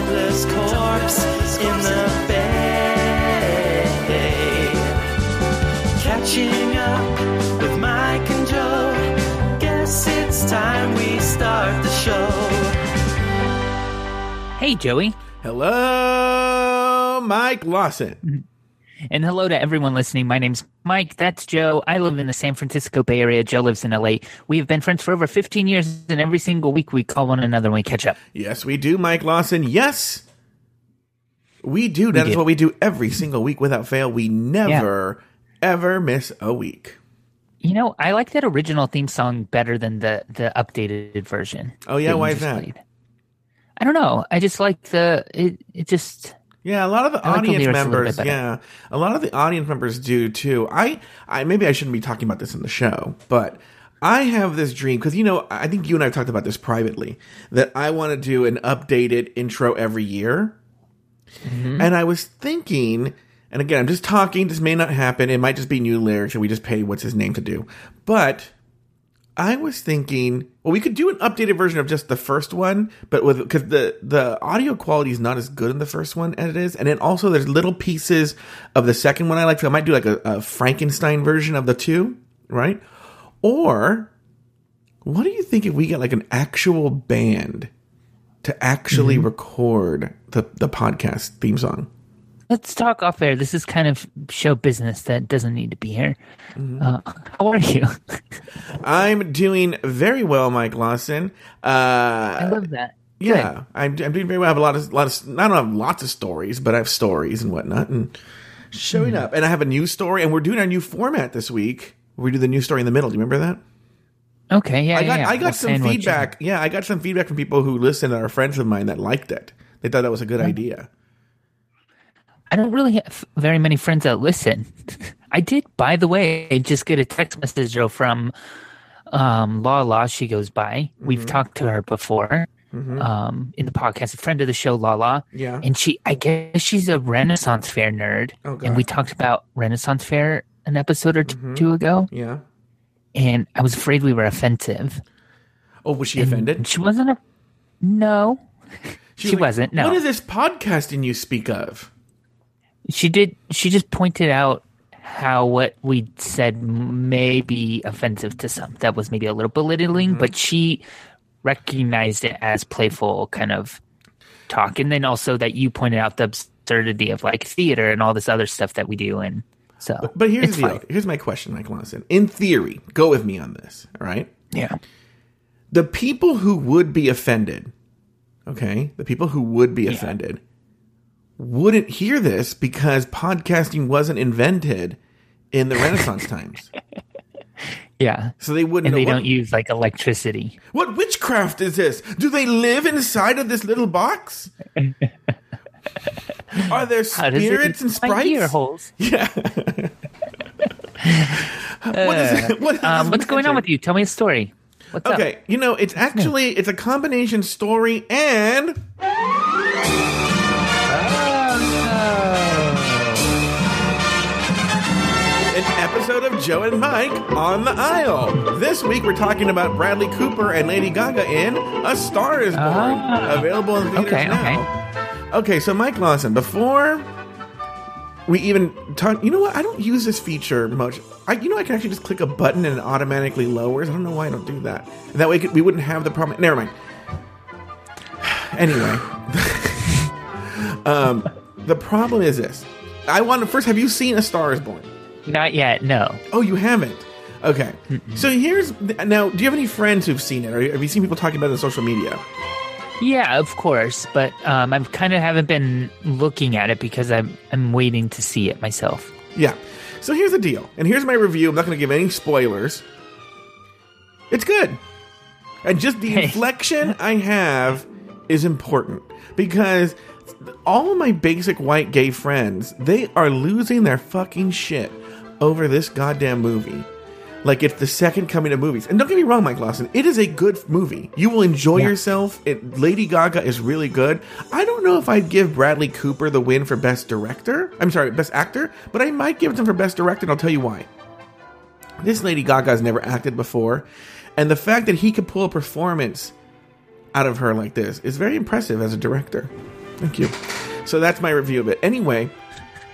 headless corpse in the bay. Catching up with Mike and Joe. Guess it's time we start the show. Hey, Joey. Hello, Mike Lawson. And hello to everyone listening. My name's Mike. That's Joe. I live in the San Francisco Bay Area. Joe lives in LA. We have been friends for over 15 years, and every single week we call one another when we catch up. Yes, we do, Mike Lawson. Yes, we do. That is do. what we do every single week without fail. We never, ever miss a week. You know, I like that original theme song better than the the updated version. Oh, yeah? Why is that? played. I don't know. I just like the it. It just Yeah, a lot of the I audience a little members. better. Yeah, a lot of the audience members do too. I, I maybe I shouldn't be talking about this in the show, but I have this dream because you know I think you and I have talked about this privately that I want to do an updated intro every year, Mm-hmm. and I was thinking. And again, I'm just talking. This may not happen. It might just be new lyrics, and we just pay what's his name to do. But I was thinking, well, we could do an updated version of just the first one, but with because the the audio quality is not as good in the first one as it is, and then also there's little pieces of the second one I like. So I might do like a, a Frankenstein version of the two, right? Or what do you think if we get like an actual band to actually mm-hmm. record the the podcast theme song? Let's talk off air. This is kind of show business that doesn't need to be here. Mm-hmm. Uh, how are you? I'm doing very well, Mike Lawson. Uh, I love that. Yeah, I'm, I'm doing very well. I have a lot of lot of I don't have lots of stories, but I have stories and whatnot, and showing Mm-hmm. up. And I have a new story, and we're doing our new format this week. We do the new story in the middle. Do you remember that? Okay, yeah, I got yeah. I got We'll some feedback. Yeah, I got some feedback from people who listened that are friends of mine that liked it. They thought that was a good idea. I don't really have very many friends that listen. I did, by the way, just get a text message from um, Lala. She goes by. Mm-hmm. We've talked to her before um, in the podcast. A friend of the show, Lala. Yeah. and she, I guess she's a Renaissance Fair nerd. Oh, and we talked about Renaissance Fair an episode or 2 ago, Yeah. and I was afraid we were offensive. Oh, was she offended? She wasn't a no. She, like, wasn't. No, What is this podcasting you speak of? She did she just pointed out how what we said may be offensive to some that was maybe a little belittling mm-hmm. but she recognized it as playful kind of talk and then also that you pointed out the absurdity of like theater and all this other stuff that we do and so But here's the fine. Here's my question, Mike Lawson. In theory, go with me on this. All right. yeah the people who would be offended, okay, the people who would be offended wouldn't hear this because podcasting wasn't invented in the Renaissance times. yeah So they wouldn't and they don't use like electricity what witchcraft is this? Do they live inside of this little box? Are there spirits and find ear sprites? holes Yeah. what is, what is um, what's going on with you tell me a story what's up Okay, you know, it's actually it's a combination story and episode of Joe and Mike on the Aisle. This week we're talking about Bradley Cooper and Lady Gaga in A Star Is Born, Ah. available in theaters Okay, now. Okay. so Mike Lawson, before we even talk, you know what? I don't use this feature much. I, you know, I can actually just click a button and it automatically lowers. I don't know why I don't do that. That way, we wouldn't have the problem. Never mind. Anyway, um, the problem is this. I want to first. Have you seen A Star Is Born? Not yet no Oh, you haven't. Okay. So here's now. Do you have any friends who've seen it, or have you seen people talking about it on social media? Yeah, of course, but um, I kind of haven't been looking at it because I'm I'm waiting to see it myself. Yeah. So here's the deal, and here's my review. I'm not going to give any spoilers. It's good, and just the inflection I have is important because all of my basic white gay friends they are losing their fucking shit over this goddamn movie. like it's the second coming of movies. And don't get me wrong, Mike Lawson, it is a good movie. You will enjoy Yeah. yourself. It, Lady Gaga is really good. I don't know if I'd give Bradley Cooper the win for best director. I'm sorry, best actor, but I might give it to him for best director, and I'll tell you why. This Lady Gaga's never acted before, and the fact that he could pull a performance out of her like this is very impressive as a director. Thank you. So that's my review of it. Anyway,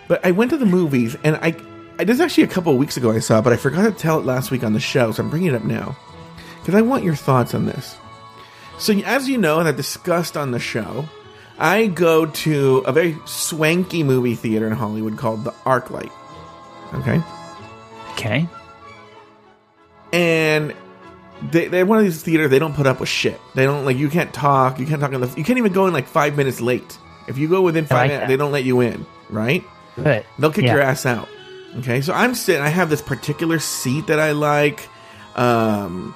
but I went to the movies and I, I this is actually a couple of weeks ago I saw, it, but I forgot to tell it last week on the show, so I'm bringing it up now because I want your thoughts on this. So as you know, and I've discussed on the show, I go to a very swanky movie theater in Hollywood called the ArcLight. Okay, Okay. and they, they're one of these theaters they don't put up with shit they don't like you can't talk you can't talk on the you can't even go in like five minutes late if you go within five like minutes that. they don't let you in right Good. they'll kick Yeah. your ass out okay so i'm sitting i have this particular seat that i like um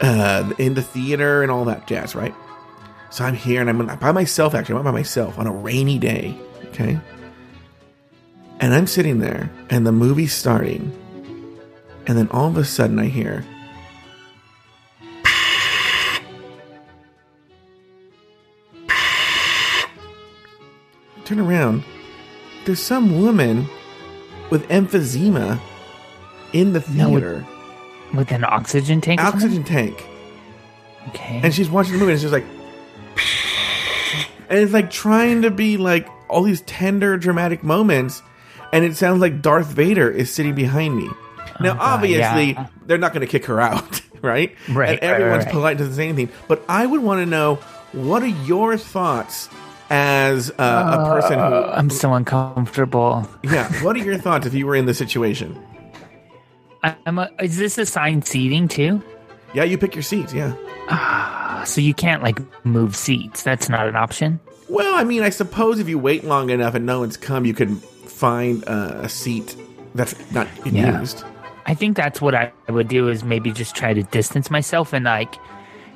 uh in the theater and all that jazz right so i'm here and i'm by myself actually i'm by myself on a rainy day okay and i'm sitting there and the movie's starting and then all of a sudden i hear turn around. There's some woman with emphysema in the No, with- theater, With an oxygen tank? oxygen tank, Okay. and she's watching the movie. and she's like, and it's like trying to be like all these tender, dramatic moments, and it sounds like Darth Vader is sitting behind me. Now, oh, God, obviously, yeah. they're not going to kick her out, right? Right, And right, everyone's right. polite, doesn't say anything. But I would want to know what are your thoughts as uh, a person who Uh, I'm so uncomfortable. Yeah. What are your thoughts if you were in the situation? I'm a, is this assigned seating too? Yeah, you pick your seats. Yeah. So you can't like move seats. That's not an option. Well, I mean, I suppose if you wait long enough and no one's come, you could find uh, a seat that's not been Yeah. used. I think that's what I would do is maybe just try to distance myself and like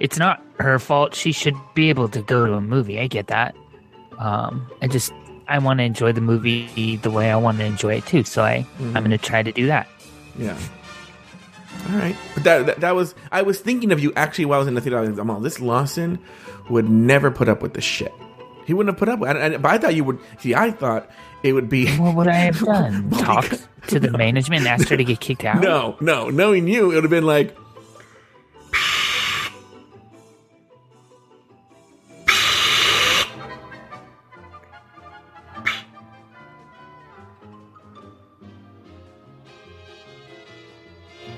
it's not her fault. She should be able to go to a movie. I get that. Um I just I want to enjoy the movie the way I want to enjoy it too. So I I'm going to try to do that. Yeah. All right, but that, that that was I was thinking of you actually while I was in the theater. I was like, "Oh, this Lawson would never put up with this shit. He wouldn't have put up. with and, but I thought you would. See, I thought it would be What would I have done? Talk to the management and ask her to get kicked out? no, no. Knowing you, it would have been like,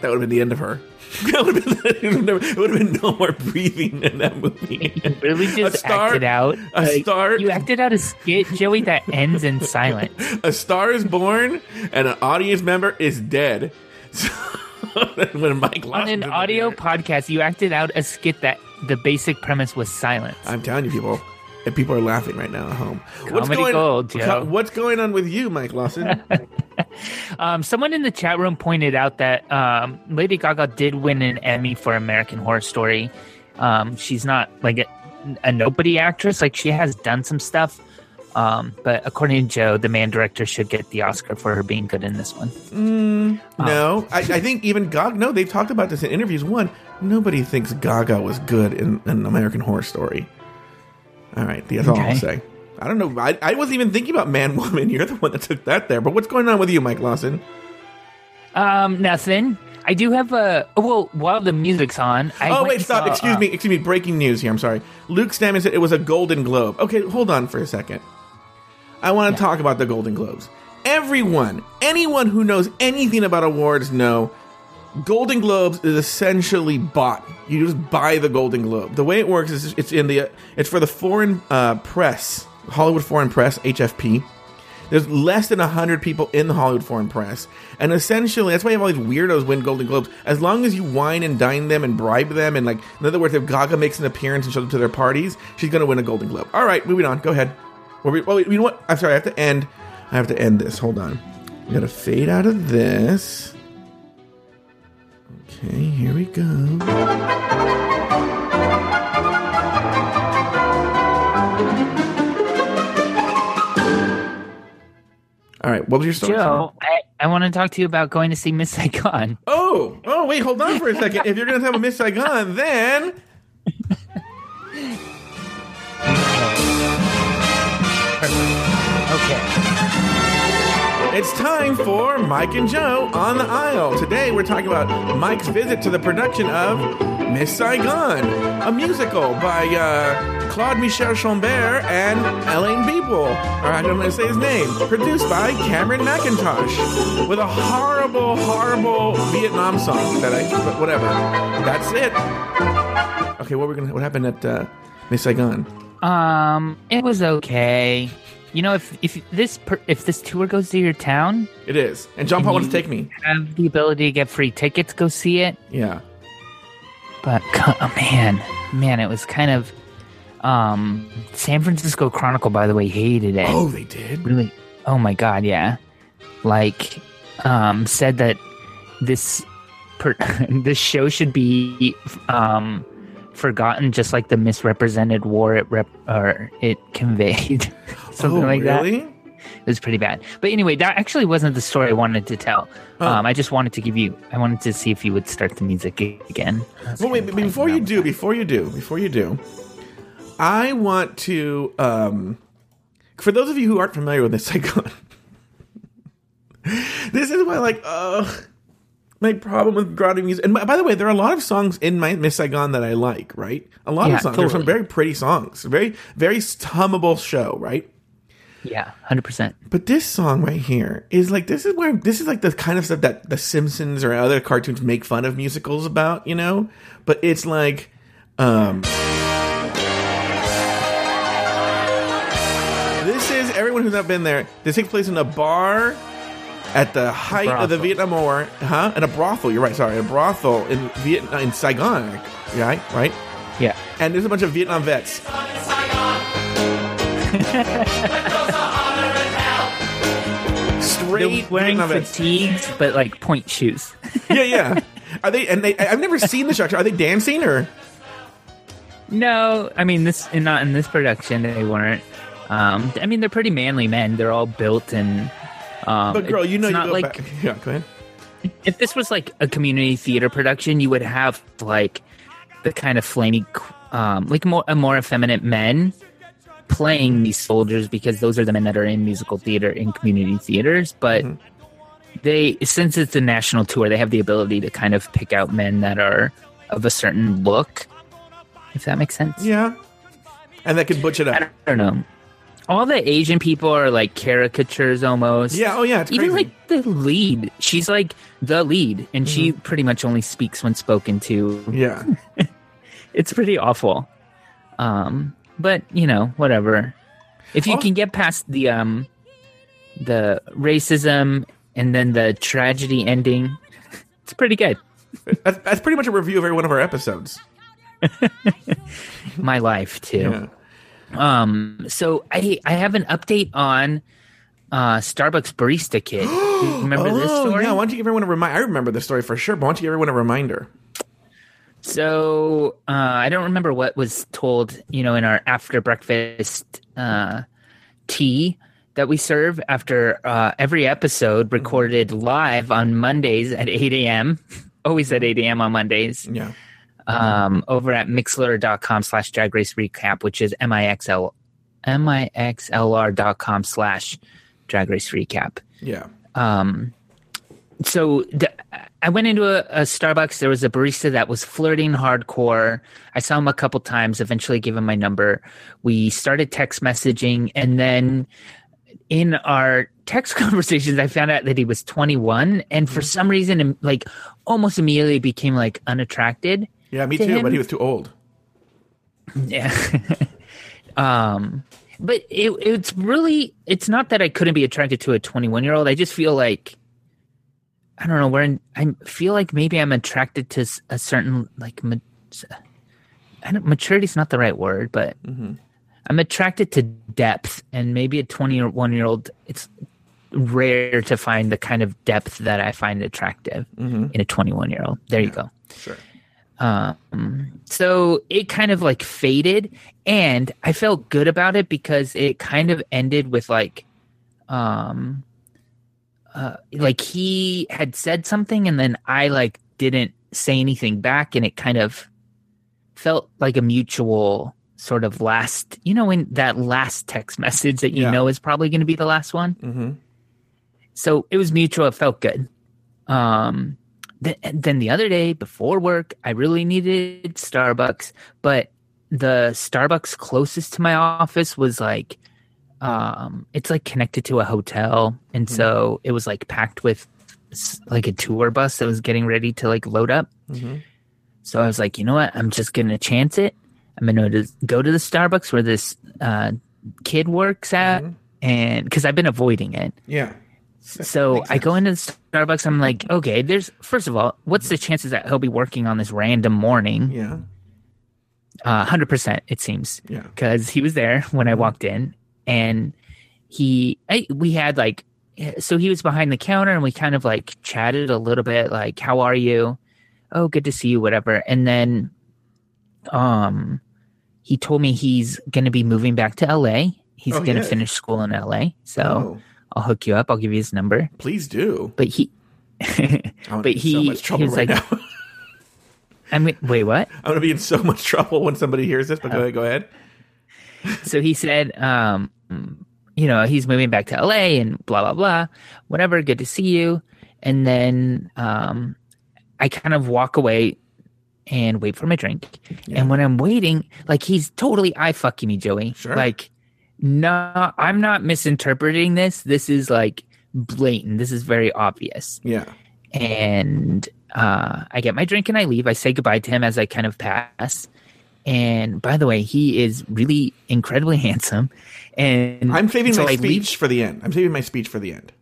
that would have been the end of her. That would have been, it would have never- it would have been no more breathing in that movie. You really just A star- acted out. a like, star- You acted out a skit, Joey, that ends in silence. a star is born and an audience member is dead. So when Mike On an audio podcast, you acted out a skit that the basic premise was silence. I'm telling you, people, and people are laughing right now at home. Comedy going, gold, Joe. What's going on with you, Mike Lawson? Um, someone in the chat room pointed out that um, Lady Gaga did win an Emmy for American Horror Story. Um, she's not like a, a nobody actress; like she has done some stuff. Um, but according to Joe, the man director should get the Oscar for her being good in this one. no, I, I think even Gaga. No, they've talked about this in interviews. One, nobody thinks Gaga was good in an American Horror Story. All right, that's all I'll Okay. say. I don't know. I, I wasn't even thinking about Man Woman. You're the one that took that there. But what's going on with you, Mike Lawson? Um, nothing. I do have a well. While the music's on, I oh wait, stop. saw, excuse uh, me. Excuse me. Breaking news here. I'm sorry. Luke Stammen said it was a Golden Globe. Okay, hold on for a second. I want to talk about the Golden Globes. Everyone, anyone who knows anything about awards, know Golden Globes is essentially bought. You just buy the Golden Globe. The way it works is it's in the it's for the foreign uh, press, Hollywood Foreign Press (HFP). There's less than 100 people in the Hollywood Foreign Press. And essentially, that's why you have all these weirdos win Golden Globes. As long as you wine and dine them and bribe them, and like, in other words, if Gaga makes an appearance and shows up to their parties, she's to win a Golden Globe. All right, moving on. Go ahead. Well, we, well, you know what? I'm sorry, I have to end. I have to end this. Hold on. Going to fade out of this. Okay, here we go. All right, what was your story? Joe, I, I want to talk to you about going to see Miss Saigon. Oh, oh, wait, hold on for a second. if you're going to have a Miss Saigon, then Okay. It's time for Mike and Joe on the aisle. Today we're talking about Mike's visit to the production of Miss Saigon, a musical by uh, Claude Michel Chambert and Elaine Beeble. Or I don't how to say his name. Produced by Cameron Mackintosh, with a horrible, horrible Vietnam song that I. But whatever. That's it. Okay, what we're gonna? What happened at uh, Miss Saigon? Um, it was okay. You know, if if this per, if this tour goes to your town, It is, and John Paul wants to take me. have the ability to get free tickets, go see it. Yeah. But oh, man, man, it was kind of. Um, San Francisco Chronicle, by the way, hated it. Oh, they did. really oh my god yeah like um said that this per, this show should be um forgotten just like the misrepresented war it rep or it conveyed. Something oh, like that. it was pretty bad. But anyway that actually wasn't the story i wanted to tell. Oh. um i just wanted to give you i wanted to see if you would start the music again. Well, wait, before you do, before you do, before you do, I want to. um For those of you who aren't familiar with this icon, this is why, like, uh, my problem with Grounded music. And by, the way, there are a lot of songs in my Miss Saigon that I like. Right, a lot Yeah, of songs. There's some very pretty songs. Very, very hummable show. Right. yeah 100% But this song right here is like this is where this is like the kind of stuff that The Simpsons or other cartoons make fun of musicals about, you know? But it's like um This is everyone who's not been there. This takes place in a bar at the height of the. Vietnam War, huh? And a brothel. You're right. Sorry, a brothel in Vietnam in Saigon, right? Right. yeah And there's a bunch of Vietnam vets. they're Straight wearing Vietnam vets. fatigues but like pointe shoes yeah, yeah. Are they? And they? I've never seen the structure. Are they dancing or? No, I mean this and not in this production they weren't. Um, I mean they're pretty manly men. They're all built and. Um, But girl, you know, you not go like back. Yeah, go ahead. if this was like a community theater production, you would have like the kind of flamey, um, like more a more effeminate men playing these soldiers because those are the men that are in musical theater in community theaters. But Mm-hmm. they, since it's a national tour, they have the ability to kind of pick out men that are of a certain look. If that makes sense. Yeah, and that could butch it up. I don't know. All the Asian people are like caricatures almost. Yeah. Oh, yeah. It's Even crazy. like the lead, she's like the lead, and she Mm-hmm. pretty much only speaks when spoken to. yeah. It's pretty awful. Um, but you know, whatever. If you Oh. can get past the um, the racism and then the tragedy ending, it's pretty good. That's, that's pretty much a review of every one of our episodes. My life too. Yeah. Um, so I I have an update on uh Starbucks barista kid. Do you remember this oh, story? yeah. Why don't you give everyone a reminder? I remember the story for sure, but why don't you give everyone a reminder? So uh, I don't remember what was told, you know, in our after breakfast uh, tea that we serve after uh, every episode recorded live on Mondays at 8 a.m. Always at 8 a.m. on Mondays Yeah. Um, over at mixlr.com slash drag race recap, which is M-I-X-L, M-I-X-L-R.com slash drag race recap. Yeah. Um, so the, I went into a, a Starbucks. There was a barista that was flirting hardcore. I saw him a couple times. Eventually, gave him my number. We started text messaging, and then in our text conversations, I found out that he was 21, and for some reason, like almost immediately became like unattracted. Yeah. Me To too. him- But he was too old. Yeah. um, but it, it's really it's not that I couldn't be attracted to a 21 year old. I just feel like I don't know. We're in. I feel like maybe I'm attracted to a certain like. Ma- I don't, maturity is not the right word, but I'm attracted to depth, and maybe a 21 year old. It's rare to find the kind of depth that I find attractive in a 21 year old. There you go. Sure. Um, so it kind of like faded, and I felt good about it because it kind of ended with like, um, uh, like he had said something and then I like didn't say anything back and it kind of felt like a mutual sort of last, you know, in that last text message that you Yeah. know is probably going to be the last one. Mm-hmm. So it was mutual. It felt good. Um, th- then the other day before work, I really needed Starbucks, but the Starbucks closest to my office was like, um, it's like connected to a hotel, and so it was like packed with like a tour bus that was getting ready to like load up. Mm-hmm. So I was like, you know what? I'm just gonna chance it. I'm gonna go to the Starbucks where this uh, kid works at, and because I've been avoiding it. Yeah. So I go into the Starbucks. I'm like, okay, there's first of all, what's the chances that he'll be working on this random morning? Yeah. Uh, Hundred percent, it seems, Yeah. because he was there when I walked in, and he, I, we had like, so he was behind the counter, and we kind of like chatted a little bit, like, how are you? Oh, good to see you, whatever. And then, um, he told me he's going to be moving back to LA. He's Oh, going to yeah. finish school in LA. So Oh, I'll hook you up. I'll give you his number. please do. But he, But in so he- much trouble he was right like- now. I mean, wait, what? I'm gonna be in so much trouble when somebody hears this. But go ahead. Go ahead. so he said, um, you know, he's moving back to LA and blah blah blah. Whatever, good to see you. And then um, I kind of walk away and wait for my drink. Yeah. And when I'm waiting, like he's totally eye fucking me, Joey. Sure. Like, no, I'm not misinterpreting this. This is like blatant. This is very obvious. Yeah. and uh, I get my drink and I leave. I say goodbye to him as I kind of pass. And by the way, he is really incredibly handsome. And I'm saving so my I speech leave- for the end. I'm saving my speech for the end.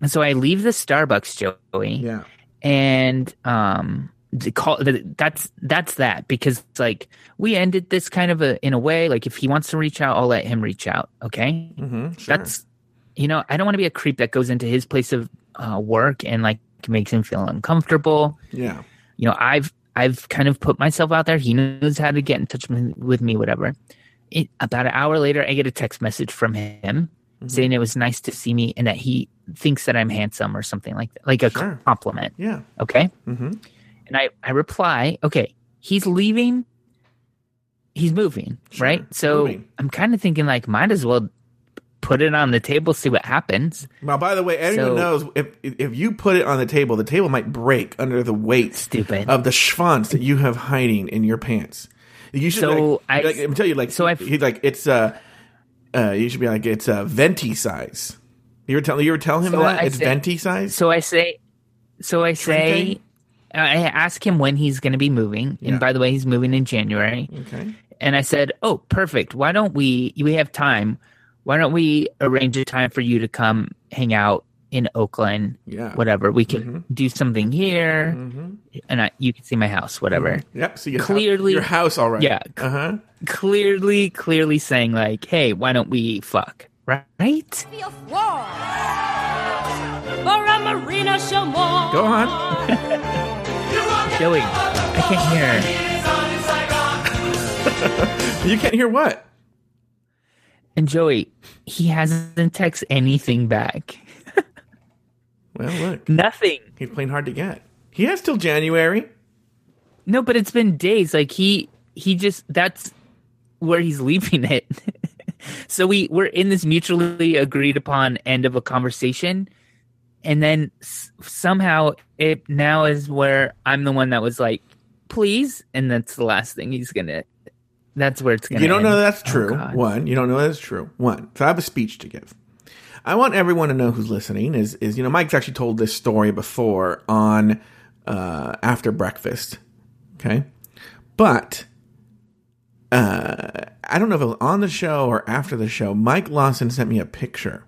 and so I leave the Starbucks, Joey, Yeah. and um, call that's that's that because it's like we ended this kind of a in a way. Like if he wants to reach out, I'll let him reach out. Okay, Mm-hmm. Sure. that's you know I don't want to be a creep that goes into his place of uh, work and like makes him feel uncomfortable. yeah. you know i've i've kind of put myself out there he knows how to get in touch with me whatever it, about an hour later i get a text message from him Mhm. saying it was nice to see me and that he thinks that i'm handsome or something like that like a Sure. compliment Yeah. okay Mm-hmm. And i i reply okay he's leaving he's moving Sure. right so Moving. i'm kind of thinking like might as well put it on the table see what happens Well, by the way, everyone So- knows if if you put it on the table, the table might break under the weight stupid of the schwanz that you have hiding in your pants. You should. So like, I- like, I'm tell you, like, so he's like, it's uh, uh, you should be like, it's uh, venti size. You were telling you were telling him So that I it's say- venti size? So I say, so I say, Shrinking? I ask him when he's going to be moving, Yeah. and by the way, he's moving in January. okay. And I said, "Oh, perfect. Why don't we? We have time. Why don't we arrange a time for you to come hang out in Oakland? Yeah. Whatever. We could Mhm. do something here, Mm-hmm. and I, you can see my house. Whatever. Yep. So your Clearly- your house already. Yeah. Uh huh. Clearly, clearly saying like, "Hey, why don't we fuck?" Right? be a Joey, I can't hear. You can't hear what? And Joey, he hasn't text anything back. Well, look, Nothing. he's playing hard to get. He has till January. No, but it's been days. Like he he just that's where he's leaving it. so we we're in this mutually agreed upon end of a conversation, and then s- somehow it now is where I'm the one that was like, please, and that's the last thing he's gonna. That's where it's gonna. You don't know that's Oh, true. God. One, you don't know that's true. One. So I have a speech to give. I want everyone to know who's listening is is you know Mike's actually told this story before on uh, after breakfast. Okay, but uh, I don't know if it was on the show or after the show. Mike Lawson sent me a picture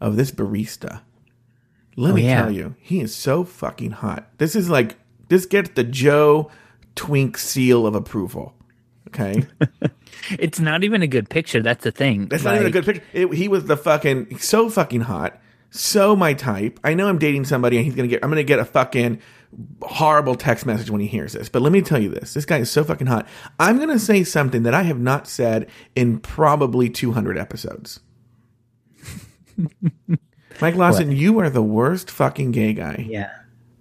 of this barista. Let Oh, me yeah. tell you, he is so fucking hot. This is like this gets the Joe Twink seal of approval. Okay. It's not even a good picture. That's the thing. That's not even a good picture. It, he was the fucking so fucking hot, so my type. I know I'm dating somebody, and he's gonna get. I'm gonna get a fucking horrible text message when he hears this. But let me tell you this: this guy is so fucking hot. I'm gonna say something that I have not said in probably 200 episodes. Mike Lawson, you are the worst fucking gay guy Yeah.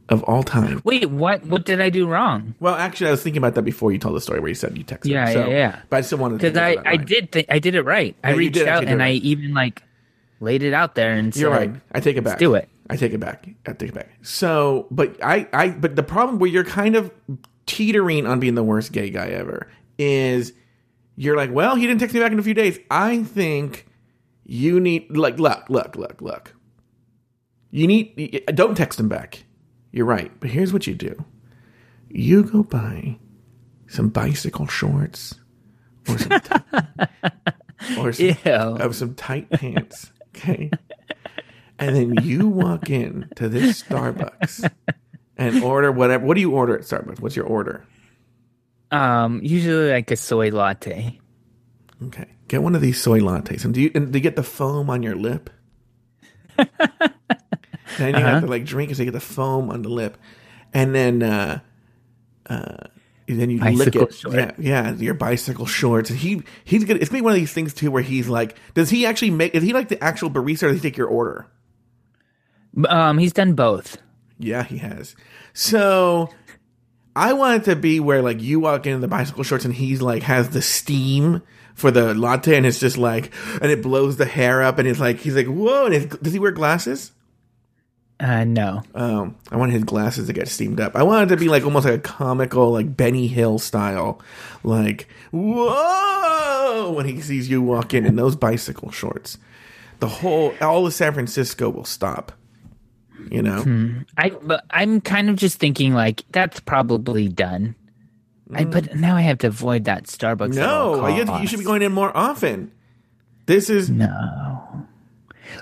of all time. Wait, what? What did I do wrong? Well, actually, I was thinking about that before you told the story where you said you texted. Yeah, so, yeah, yeah. But I still wanted to Because I, think I did think I did it right. I Yeah, you reached did out actually and it I even like laid it out there and You're said, right. I take it back. do it. I take it back. I take it back. So, but I, I, but the problem where you're kind of teetering on being the worst gay guy ever is you're like, well, he didn't text me back in a few days. I think you need like look, look, look, look. You need don't text him back. You're right, but here's what you do: you go buy some bicycle shorts or some or some, of some tight pants. Okay. And then you walk in to this Starbucks and order whatever. What do you order at Starbucks? What's your order? Um, usually like a soy latte. Okay. Get one of these soy lattes. And do you, and do you get the foam on your lip? then you have to like drink it so you get the foam on the lip. And then, uh, uh, then you lick it. short. Yeah, yeah, your bicycle shorts. And he he's gonna. It's gonna be one of these things too, where he's like, does he actually make? Is he like the actual barista, or does he take your order? Um, he's done both. Yeah, he has. So I want it to be where like you walk in the bicycle shorts and he's like has the steam for the latte and it's just like and it blows the hair up and it's like he's like whoa and it's, does he wear glasses? Uh, no. Um, I want his glasses to get steamed up. I want it to be like almost like a comical like Benny Hill style, like whoa when he sees you walk in in those bicycle shorts. The whole all of San Francisco will stop. You know. I but I'm kind of just thinking like that's probably done. I but now I have to avoid that Starbucks. Mm. No, you, you should be going in more often. This is No.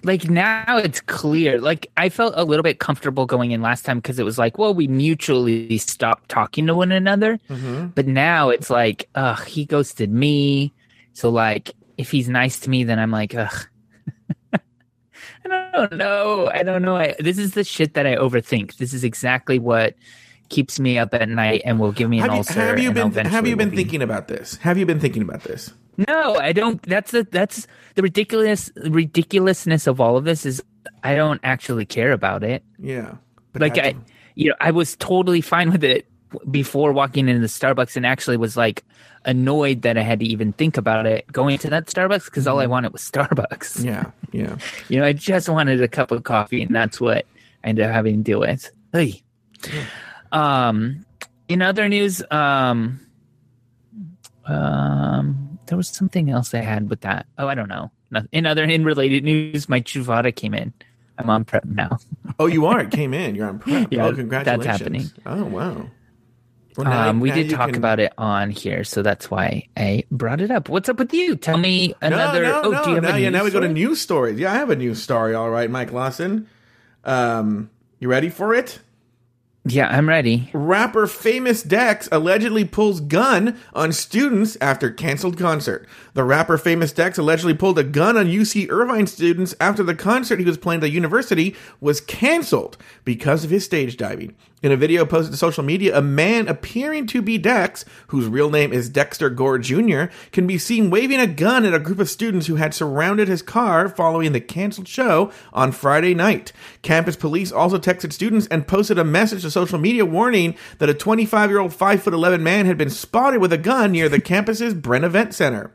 Like now it's clear. Like I felt a little bit comfortable going in last time because it was like, well, we mutually stopped talking to one another. Mm-hmm. But now it's like, ugh, he ghosted me. So like, if he's nice to me, then I'm like, ugh. I don't know. I don't know. I, this is the shit that I overthink. This is exactly what keeps me up at night and will give me an have you, ulcer. have you been have you been be- thinking about this? Have you been thinking about this? no, I don't. That's the that's the ridiculous ridiculousness of all of this is I don't actually care about it. Yeah, but Like have I, you- know, I was totally fine with it before walking into the Starbucks, and actually was like annoyed that I had to even think about it going to that Starbucks because all I wanted was Starbucks. Mm-hmm. yeah, yeah. You know, I just wanted a cup of coffee, and that's what I ended up having to deal with. Hey. Um, in other news, um, um, there was something else I had with that. Oh, I don't know. In other in related news, my Truvada came in. I'm on prep now. Oh, you are. It came in. You're on prep. Yeah, oh, that's congratulations. happening. Oh, wow. Well, now- Um, we did talk can- about it on here, so that's why I brought it up. What's up with you? Tell me another. No, no, oh, no. do you have now, yeah, now we go to story? news stories. Yeah, I have a news story. All right, Mike Lawson. Um, you ready for it? Yeah, I'm ready. Rapper Famous Dex allegedly pulls gun on students after canceled concert. The rapper Famous Dex allegedly pulled a gun on UC Irvine students after the concert he was playing at the university was canceled because of his stage diving. In a video posted to social media, a man appearing to be Dex, whose real name is Dexter Gore Jr., can be seen waving a gun at a group of students who had surrounded his car following the canceled show on Friday night. Campus police also texted students and posted a message to social media warning that a 25 year old 5'11 man had been spotted with a gun near the campus's Bren Event Center.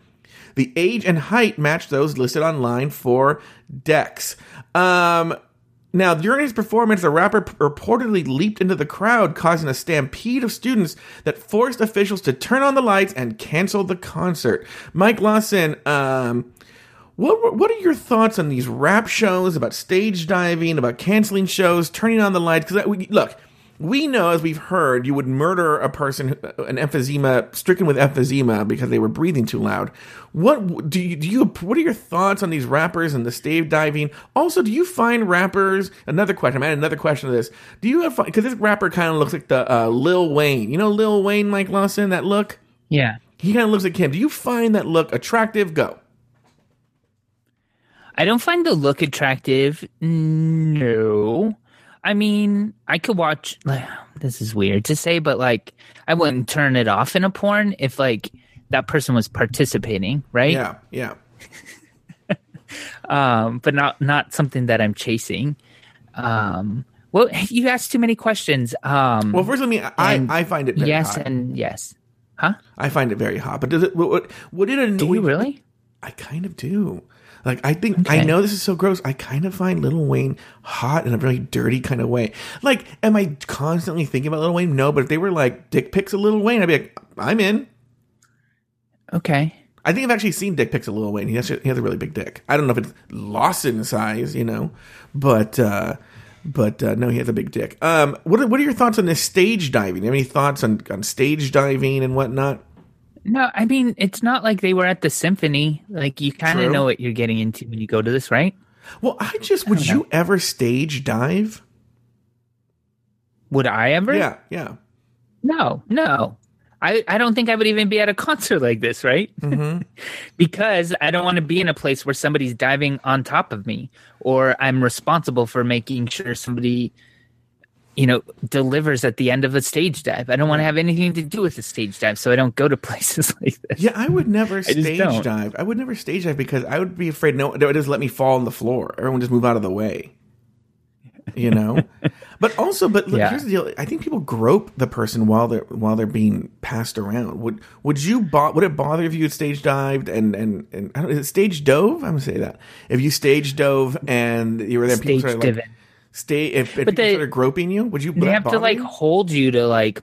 The age and height matched those listed online for Dex. Um, now, during his performance, the rapper reportedly leaped into the crowd, causing a stampede of students that forced officials to turn on the lights and cancel the concert. Mike Lawson, um, what what are your thoughts on these rap shows about stage diving, about canceling shows, turning on the lights? Because look, we know as we've heard, you would murder a person, an emphysema, stricken with emphysema because they were breathing too loud. What do you do? You what are your thoughts on these rappers and the stave diving? Also, do you find rappers? Another question. I'm adding another question to this. Do you have because this rapper kind of looks like the uh, Lil Wayne? You know Lil Wayne, Mike Lawson, that look. Yeah, He kind of looks like him. Do you find that look attractive? Go. I don't find the look attractive. No. I mean, I could watch. Like, this is weird to say, but like, I wouldn't turn it off in a porn if like that person was participating, right? Yeah, yeah. um, but not not something that I'm chasing. Um, well, you asked too many questions. Um, Well, first, let me. I, I find it very yes hot. and yes. Huh? I find it very hot. But does it? Would, would it annoy Do you really? I kind of do. Like I think I know this is so gross. I kind of find Little Wayne hot in a very dirty kind of way. Like, am I constantly thinking about Little Wayne? No, but if they were like dick pics of Little Wayne, I'd be like, I'm in. Okay. I think I've actually seen dick pics of Little Wayne. He has, he has a really big dick. I don't know if it's lost in size, you know, but uh, but uh, no, he has a big dick. Um, what are, what are your thoughts on this stage diving? Have any thoughts on, on stage diving and whatnot? No, I mean it's not like they were at the symphony. Like you kind of know what you're getting into when you go to this, right? Well, I just would you ever stage dive? Would I ever? Yeah, yeah. No, no. I, I don't think I would even be at a concert like this, right? Mm-hmm. because I don't want to be in a place where somebody's diving on top of me or I'm responsible for making sure somebody, you know, delivers at the end of a stage dive. I don't want to have anything to do with a stage dive, so I don't go to places like this. Yeah, I would never just stage dive. I would never stage dive because I would be afraid no they would just let me fall on the floor. Everyone just move out of the way. You know? but also but look, Yeah. here's the deal. I think people grope the person while they're while they're being passed around. Would would you bo- would it bother if you had stage dived and and, and I don't, is it stage dove? I'm gonna say that. If you stage dove and you were there people Stage started like. Stay if, if But they- started groping you, would you They have to like you? hold you to like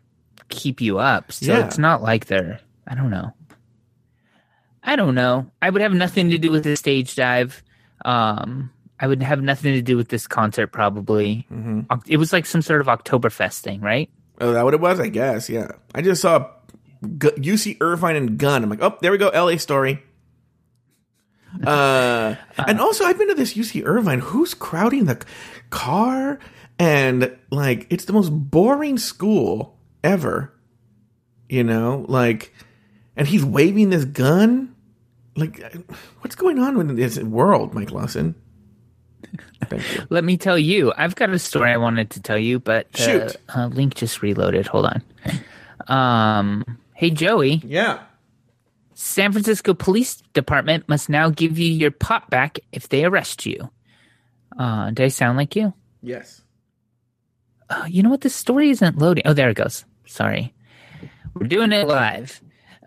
keep you up. So Yeah. it's not like they're I don't know. I don't know. I would have nothing to do with the stage dive. Um I would have nothing to do with this concert probably. Mm-hmm. It was like some sort of Oktoberfest thing, right? Oh, that what it was? I guess. Yeah. I just saw G- UC Irvine and Gun. I'm like, oh, there we go. LA story. Uh, and also, I've been to this UC Irvine. Who's crowding the car? And like, it's the most boring school ever. You know, like, and he's waving this gun. Like, what's going on in this world, Mike Lawson? Let me tell you, I've got a story I wanted to tell you, but the Shoot. uh, link just reloaded. Hold on. Um, hey Joey, Yeah. San Francisco Police Department must now give you your pot back if they arrest you. Uh, do I sound like you? Yes. Uh, you know what? This story isn't loading. Oh, there it goes. Sorry. We're doing it live.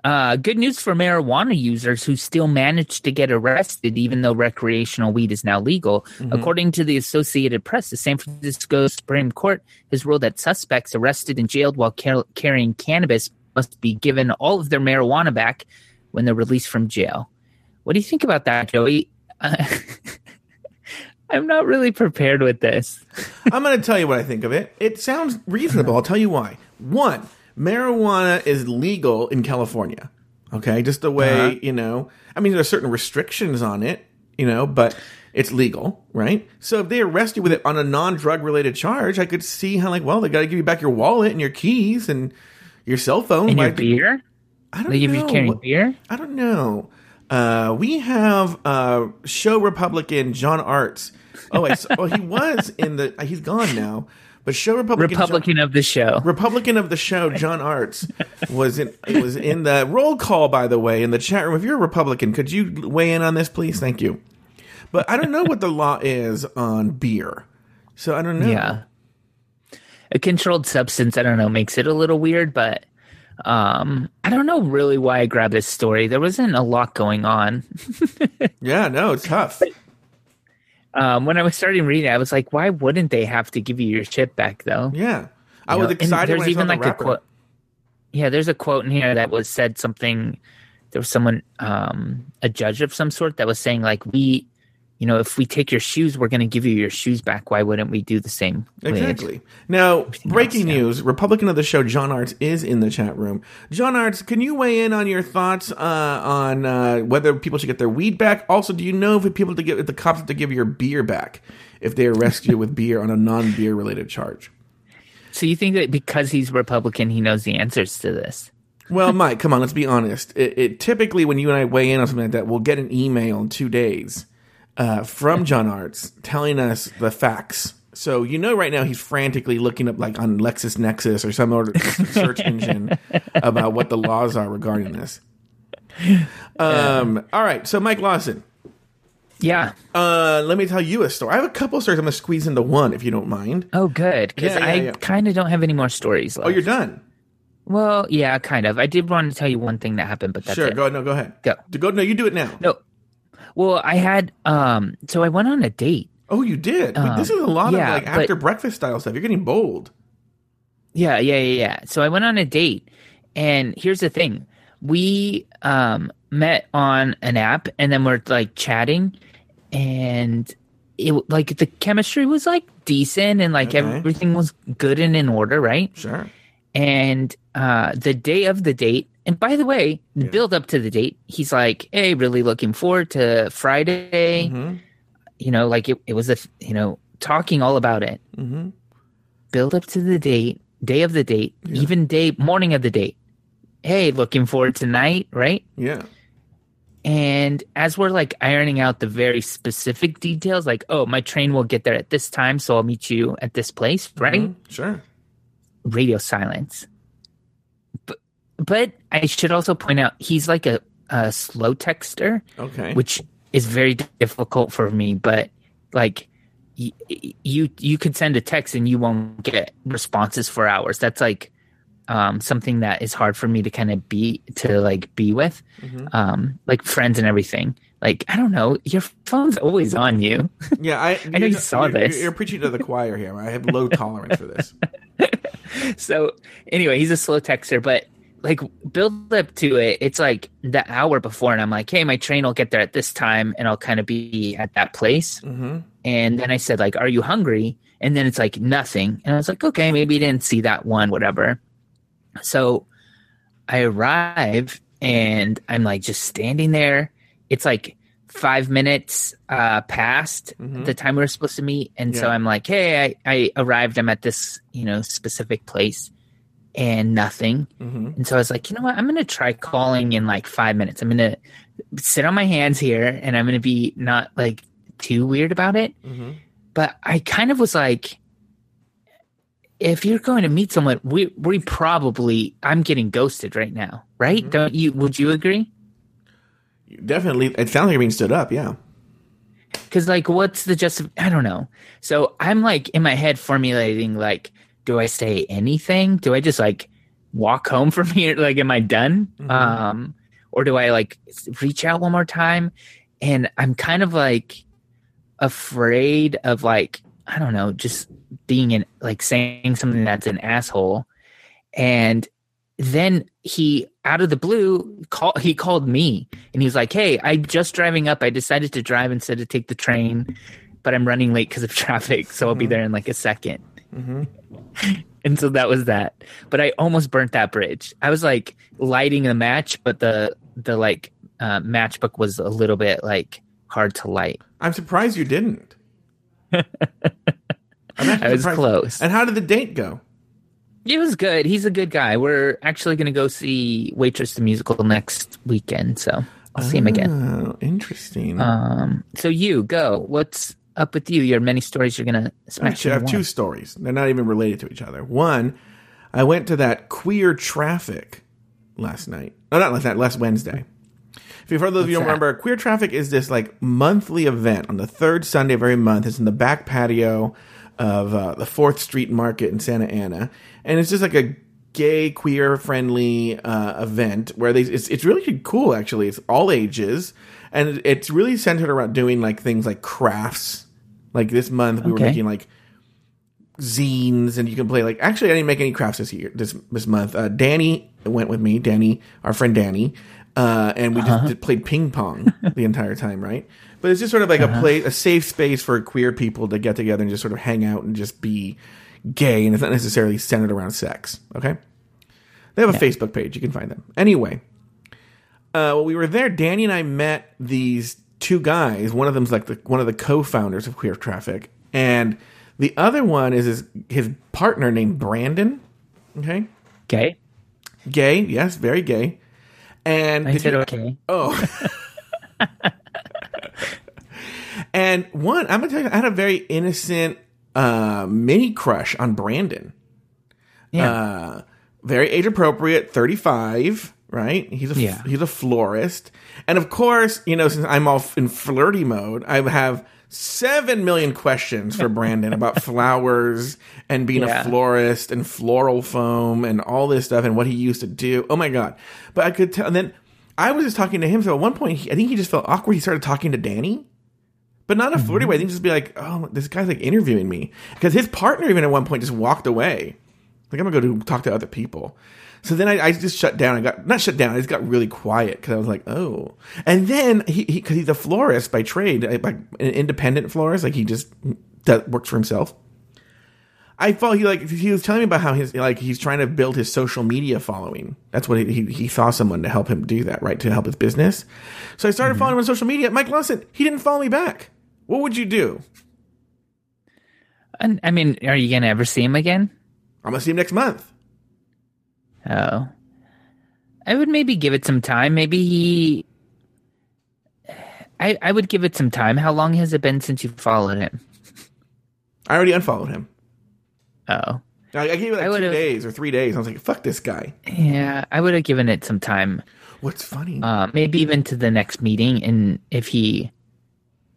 Uh, good news for marijuana users who still managed to get arrested even though recreational weed is now legal. According to the Associated Press, the San Francisco Supreme Court has ruled that suspects arrested and jailed while car- carrying cannabis must be given all of their marijuana back when they're released from jail. What do you think about that, Joey? I'm not really prepared with this. I'm going to tell you what I think of it. It sounds reasonable. I'll tell you why. One, marijuana is legal in California. Okay, just the way Uh-huh. you know. I mean, there are certain restrictions on it, you know, but it's legal, right? So if they arrest you with it on a non-drug related charge, I could see how, like, well, they got to give you back your wallet and your keys and your cell phone. And your beer? I don't Like if know. you're carrying beer? I don't know. Uh, we have uh, show Republican John Arts. Oh, I, saw- oh, he was in the. He's gone now. But show Republican John- Republican of the show. Republican of the show, John Arts, was in was in the roll call. By the way, in the chat room, if you're a Republican, could you weigh in on this, please? Thank you. But I don't know what the law is on beer, so I don't know. Yeah. A controlled substance, I don't know, makes it a little weird, but um I don't know really why I grabbed this story. There wasn't a lot going on. yeah, no, it's tough. Um when I was starting reading, I was like, why wouldn't they have to give you your chip back though? Yeah, I You was know, and excited There's when I saw even the like a quote. Yeah, there's a quote in here that was said something. There was someone, um, a judge of some sort, that was saying like, we, you know, if we take your shoes, we're going to give you your shoes back. Why wouldn't we do the same? Exactly. Now, breaking news: Republican of the show, John Arts, is in the chat room. John Arts, can you weigh in on your thoughts uh, on uh, whether people should get their weed back? Also, do you know if people to give if the cops have to give your beer back if they arrest you with beer on a non-beer related charge? So you think that because he's Republican, he knows the answers to this? Well, Mike, come on, let's be honest. It, it typically when you and I weigh in on something like that, we'll get an email in two days uh, from John Arts telling us the facts. So you know, right now he's frantically looking up like on LexisNexis or some other search engine about what the laws are regarding this. Um, All right, so Mike Lawson, Yeah. Uh, let me tell you a story. I have a couple stories. I'm gonna squeeze into one if you don't mind. Oh, good. Because Yeah, yeah, I yeah. kind of don't have any more stories left. Oh, you're done. Well, yeah, kind of. I did want to tell you one thing that happened, but that's sure. it. Go. No. Go ahead. Go. Go. No. You do it now. No. Well, I had um. So I went on a date. Oh, you did. Wait, this is a lot yeah, of like but- after breakfast style stuff. You're getting bold. Yeah, yeah, yeah, yeah. So I went on a date, and here's the thing: we um met on an app, and then we're like chatting, and it like the chemistry was like decent, and like Okay. everything was good and in order, right? Sure. And uh, the day of the date, and by the way, the build up to the date, he's like, "Hey, really looking forward to Friday." Mm-hmm. You know, like it, it was a you know talking all about it. Mm-hmm. Build up to the date, day of the date, even day morning of the date. Hey, looking forward tonight, right? Yeah. And as we're like ironing out the very specific details, like, oh, my train will get there at this time, so I'll meet you at this place, right? Mhm. Sure. radio silence. But I should also point out he's like a, a slow texter, Okay. which is very difficult for me. But like y- you you could send a text and you won't get responses for hours. That's like um, something that is hard for me to kind of be to like be with, um, like friends and everything. Like I don't know, your phone's always on you. yeah. I. I know you saw you're, this. You're preaching to the choir here. I have low tolerance for this. so anyway, he's a slow texter, but like build up to it, it's like the hour before, and I'm like, hey, my train will get there at this time, and I'll kind of be at that place. Mm-hmm. And then I said, like, are you hungry? And then it's like nothing, and I was like, okay, maybe you didn't see that one, whatever. So I arrive, and I'm like just standing there. It's like five minutes uh past Mhm. the time we were supposed to meet and so i'm like hey I, I arrived i'm at this you know specific place and nothing Mm-hmm. and so i was like you know what i'm gonna try calling in like five minutes i'm gonna sit on my hands here and i'm gonna be not like too weird about it Mm-hmm. but i kind of was like if you're going to meet someone we we probably i'm getting ghosted right now right Mm-hmm. don't you would you agree Definitely. It sounds like you're being stood up. Yeah. Because like, what's the just? I don't know. So I'm like in my head formulating like, do I say anything? Do I just like walk home from here? Like, am I done? Mhm. Um, or do I like reach out one more time? And I'm kind of like afraid of like I don't know, just being in like saying something that's an asshole. And then he out of the blue call he called me and he was like hey i'm just driving up i decided to drive instead of take the train but i'm running late because of traffic so i'll be there in like a 2nd Mm-hmm. and so that was that but i almost burnt that bridge i was like lighting the match but the the like uh, matchbook was a little bit like hard to light I'm surprised you didn't. I was surprised. close And how did the date go? it was good he's a good guy we're actually going to go see waitress the musical next weekend so i'll see him again Oh, interesting. Um, so you go. What's up with you? Your many stories you're gonna smash. Actually, I have into two one. stories. They're not even related to each other. One, I went to that queer traffic last night. No, not last night. Last Wednesday. If you've heard those of you don't that? remember, queer traffic is this like monthly event on the third Sunday of every month. It's in the back patio of uh, the Fourth Street Market in Santa Ana, and it's just like a gay queer friendly uh, event where they it's, it's really cool actually it's all ages and it's really centered around doing like things like crafts like this month we were making like zines and you can play like actually I didn't make any crafts this year this this month. Uh, Danny went with me, Danny, our friend Danny, uh, and we just did, played ping pong the entire time, right? But it's just sort of like a play a safe space for queer people to get together and just sort of hang out and just be gay and it's not necessarily centered around sex. Okay. They have a Facebook page. You can find them. Anyway, uh, well, we were there. Danny and I met these two guys. One of them's like the, one of the co-founders of Queer Traffic, and the other one is his, his partner named Brandon. Okay, Gay. gay. Yes, very gay. And I said you- okay. Oh. and one, I'm gonna tell you, I had a very innocent uh, mini crush on Brandon. Yeah, Uh, very age appropriate, 35, right? He's a Yeah. he's a florist, and of course, you know, since I'm all in flirty mode, I have seven million questions for Brandon about flowers and being Yeah. a florist and floral foam and all this stuff and what he used to do. Oh my god! But I could tell, and then I was just talking to him. So at one point, he, I think he just felt awkward. He started talking to Danny. But not in a flirty mm-hmm. way. I think just be like, oh, this guy's like interviewing me. Because his partner even at one point just walked away. Like, I'm gonna go to talk to other people. So then I, I just shut down. I got not shut down. I just got really quiet because I was like, oh. And then he, because he's a florist by trade, uh, like an independent florist, like he just does, works for himself. I felt he like he was telling me about how his like he's trying to build his social media following. That's what he he, he saw someone to help him do that, right? To help his business. So I started mm-hmm. following him on social media. Mike Lawson, he didn't follow me back. What would you do? And I mean, are you gonna ever see him again? I'm gonna see him next month. Oh, I would maybe give it some time. Maybe he. I I would give it some time. How long has it been since you followed him? I already unfollowed him. Oh, I, I gave it like two days or three days. I was like, fuck this guy. yeah. I would have given it some time. What's funny? Uh, maybe even to the next meeting, and if he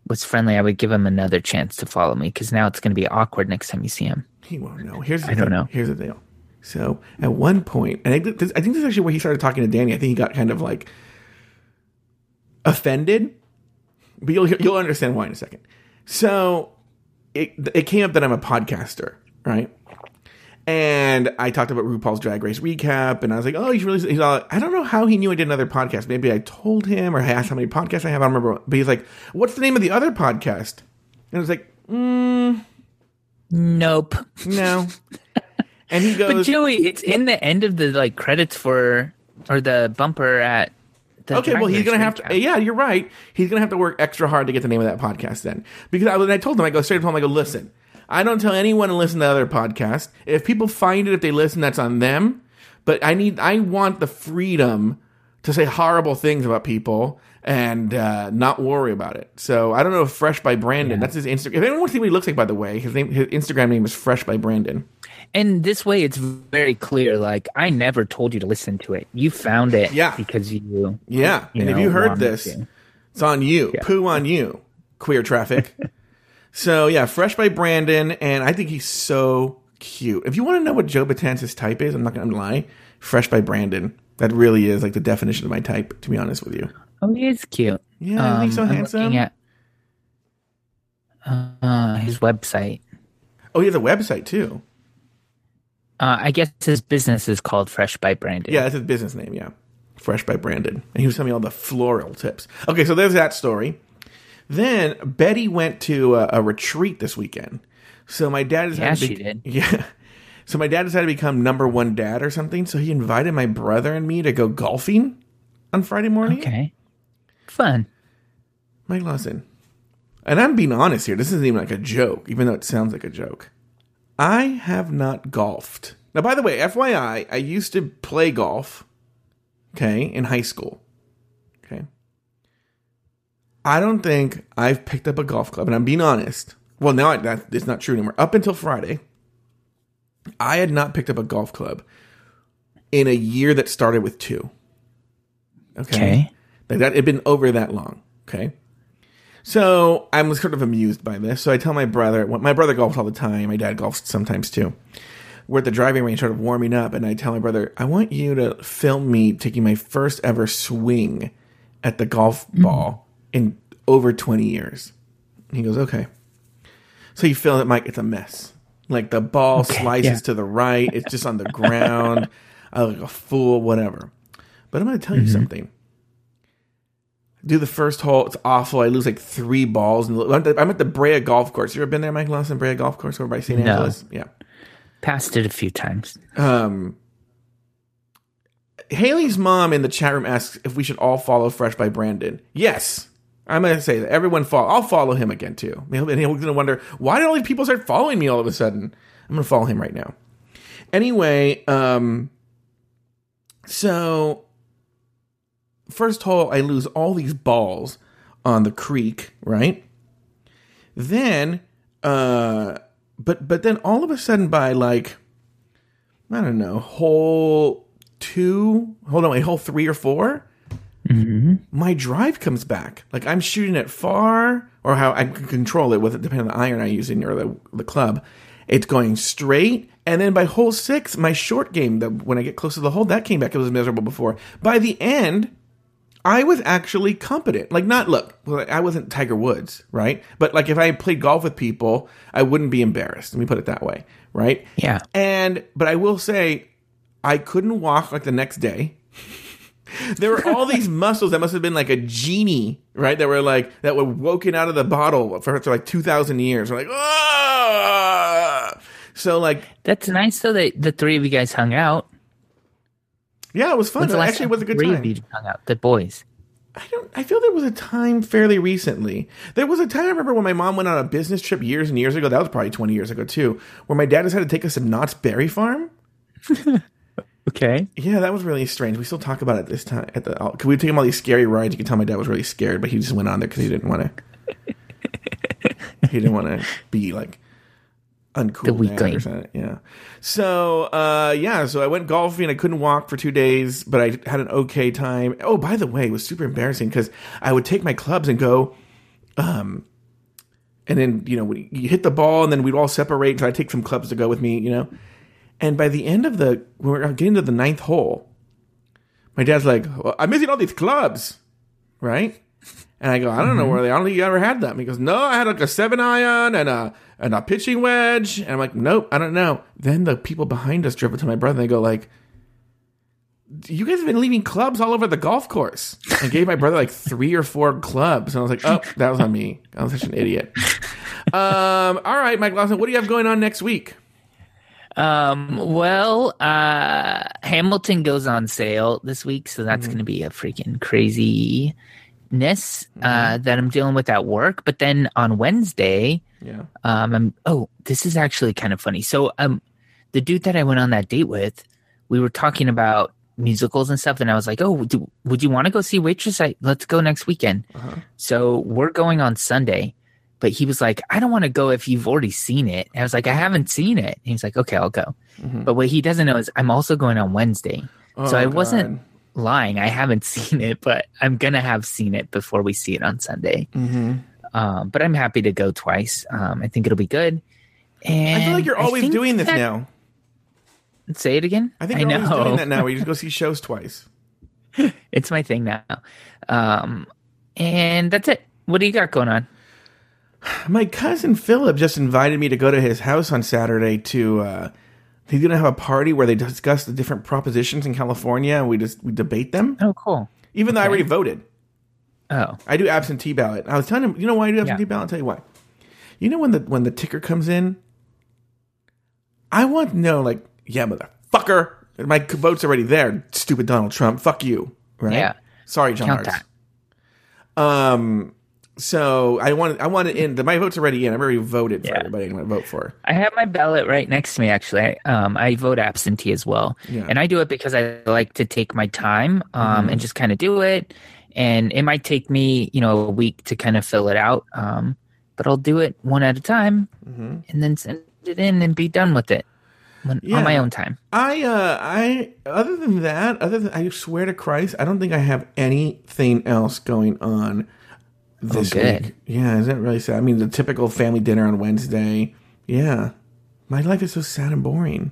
was friendly, I would give him another chance to follow me because now it's going to be awkward next time you see him. He won't know. Here's the I don't know. Here's the deal. So at one point, and I think, this, I think this is actually where he started talking to Danny. I think he got kind of like offended, but you'll you'll understand why in a second. So it it came up that I'm a podcaster, right? And I talked about RuPaul's Drag Race recap, and I was like, "Oh, he's really." He's all, I don't know how he knew I did another podcast. Maybe I told him, or I asked how many podcasts I have. I don't remember. But he's like, "What's the name of the other podcast?" And I was like, mm, Nope. "No." And he But Joey, it's in the end of the like credits for or the bumper at. The Okay, well, he's gonna have to. Yeah, you're right. He's gonna have to work extra hard to get the name of that podcast then. Because I, I told him, I go straight up to him. I go, listen, I don't tell anyone to listen to other podcasts. If people find it, if they listen, that's on them. But I need, I want the freedom to say horrible things about people and uh, not worry about it. So I don't know if Fresh by Brandon. That's his Instagram. If anyone wants to see what he looks like, by the way, his name, his Instagram name is Fresh by Brandon. And this way, it's very clear. Like I never told you to listen to it. You found it, Yeah. because you. Yeah, You and if you heard this, to. it's on you. Poo on you, queer traffic. so yeah, fresh by Brandon, and I think he's so cute. If you want to know what Joe Batanzas type is, I'm not gonna lie. Fresh by Brandon. That really is like the definition of my type. To be honest with you. Oh, he is cute. Yeah, isn't he so I'm handsome? at uh, his website. Oh, he has a website too. Uh, I guess his business is called Fresh by Brandon. Yeah, that's his business name. Yeah, Fresh by Brandon, and he was telling me all the floral tips. Okay, so there's that story. Then Betty went to a, a retreat this weekend. So my dad decided Yeah, to she did. Yeah. So my dad decided to become number one dad or something. So he invited my brother and me to go golfing on Friday morning. Okay. Fun. Mike Lawson. And I'm being honest here. This isn't even like a joke, even though it sounds like a joke. I have not golfed. Now, by the way, FYI, I used to play golf, okay, in high school. Okay. I don't think I've picked up a golf club, and I'm being honest. Well, now I, that it's not true anymore. Up until Friday, I had not picked up a golf club in a year that started with two. Okay. Like that, it'd been over that long. Okay. So I'm sort of amused by this. So I tell my brother, my brother golfs all the time. My dad golfs sometimes too. We're at the driving range, sort of warming up, and I tell my brother, I want you to film me taking my first ever swing at the golf mm-hmm. ball in over 20 years. He goes, okay. So you film it, Mike. It's a mess. Like the ball slices yeah. to the right. It's just on the ground. I look like a fool, whatever. But I'm going to tell you mm-hmm. something do the first hole. It's awful. I lose like three balls. And I'm at the- I'm at the Brea Golf Course. You ever been there, Mike Lawson? Brea Golf Course over by St. No. Angeles? Yeah. Passed it a few times. Um, Haley's mom in the chat room asks if we should all follow Fresh by Brandon. Yes. I'm going to say that. Everyone follow. I'll follow him again too. And he's going to wonder, why did all these people start following me all of a sudden? I'm going to follow him right now. Anyway, um, so first hole, I lose all these balls on the creek, right? Then, uh, but but then all of a sudden, by like, I don't know, hole two, hold on, a hole three or 4 Mm-hmm. my drive comes back. Like I'm shooting it far, or how I can control it with it, depending on the iron I use in or the, the club. It's going straight, and then by hole six, my short game, the, when I get close to the hole, that came back. It was miserable before. By the end, I was actually competent. Like, not look, I wasn't Tiger Woods, right? But like, if I played golf with people, I wouldn't be embarrassed. Let me put it that way, right? Yeah. And but I will say, I couldn't walk like the next day. there were all these muscles that must have been like a genie, right? That were like that were woken out of the bottle for, for like two thousand years. We're like, ah. So like, That's nice though that the three of you guys hung out. Yeah, it was fun. The It actually was a good time. you hung out? The boys. I don't. I feel there was a time fairly recently. There was a time I remember when my mom went on a business trip years and years ago. That was probably twenty years ago too, where my dad decided to take us to Knott's Berry Farm. Okay. Yeah, that was really strange. We still talk about it this time at the. Uh, Cause we take him all these scary rides. You can tell my dad was really scared, but he just went on there because he didn't want to. he didn't want to be like uncool The or. Yeah. So uh, yeah, so I went golfing. I couldn't walk for two days, but I had an okay time. Oh, by the way, it was super embarrassing because I would take my clubs and go. Um, and then you know you hit the ball, and then we'd all separate. So I take some clubs to go with me, you know. And by the end of the, when we're getting to the ninth hole, my dad's like, well, "I'm missing all these clubs, right?" And I go, "I don't know where they. are. I don't think you ever had them." He goes, "No, I had like a seven iron and a and a pitching wedge." And I'm like, "Nope, I don't know." Then the people behind us drove up to my brother and they go like. You guys have been leaving clubs all over the golf course. I gave my brother like three or four clubs, and I was like, "Oh, that was on me. I was such an idiot." Um, all right, Mike Lawson, what do you have going on next week? Um, well, uh, Hamilton goes on sale this week, so Mm-hmm. that's going to be a freaking craziness Mm-hmm. uh, that I'm dealing with at work. But then on Wednesday, Yeah. um, I'm, oh, this is actually kind of funny. So, um, the dude that I went on that date with, we were talking about musicals and stuff, and I was like, "Oh, do, would you want to go see Waitress? I, let's go next weekend." Uh-huh. So we're going on Sunday, but he was like, "I don't want to go if you've already seen it." And I was like, "I haven't seen it." And he's like, "Okay, I'll go." But what he doesn't know is I'm also going on Wednesday, Oh, so I God. wasn't lying. I haven't seen it, but I'm gonna have seen it before we see it on Sunday. Mm-hmm. Um, but I'm happy to go twice. Um, I think it'll be good. And I feel like you're always doing this that- now. Say it again. I think you're always doing that now where you just go see shows twice. It's my thing now. Um, and that's it. What do you got going on? My cousin Philip just invited me to go to his house on Saturday to uh he's gonna have a party where they discuss the different propositions in California and we just we debate them. Oh, cool. Even though I already voted. Oh, I do absentee ballot. I was telling him, you know why I do absentee Yeah. ballot? I'll tell you why. You know when the when the ticker comes in, I want to know, like, yeah, motherfucker, my vote's already there. Stupid Donald Trump, fuck you, right? Yeah. Sorry, John Count. Um, so I want I want it in. The, my vote's already in. I've already voted for Yeah. everybody I'm going to vote for. I have my ballot right next to me. Actually, I, um, I vote absentee as well, Yeah. and I do it because I like to take my time um, and just kind of do it. And it might take me, you know, a week to kind of fill it out, um, but I'll do it one at a time, and then send it in and be done with it when, Yeah. on my own time. I uh I other than that, other than I swear to Christ, I don't think I have anything else going on this Oh, week. Yeah, is that really sad? I mean, the typical family dinner on Wednesday. Yeah, my life is so sad and boring.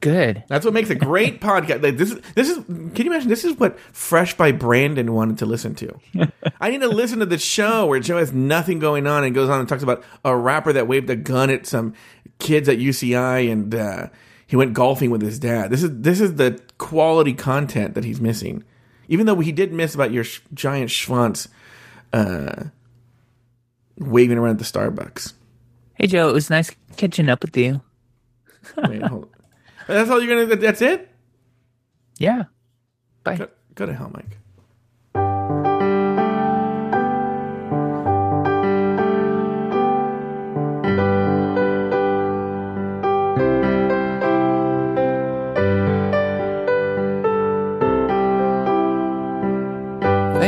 Good. That's what makes a great podcast. Like this is this is. Can you imagine? This is what Fresh by Brandon wanted to listen to. I need to listen to the show where Joe has nothing going on and goes on and talks about a rapper that waved a gun at some kids at UCI and uh, he went golfing with his dad. This is this is the quality content that he's missing. Even though he did miss about your sh- giant schwanz uh, waving around at the Starbucks. Hey Joe, it was nice catching up with you. Wait. That's all you're gonna. That's it. Yeah. Bye. Go, go to hell, Mike.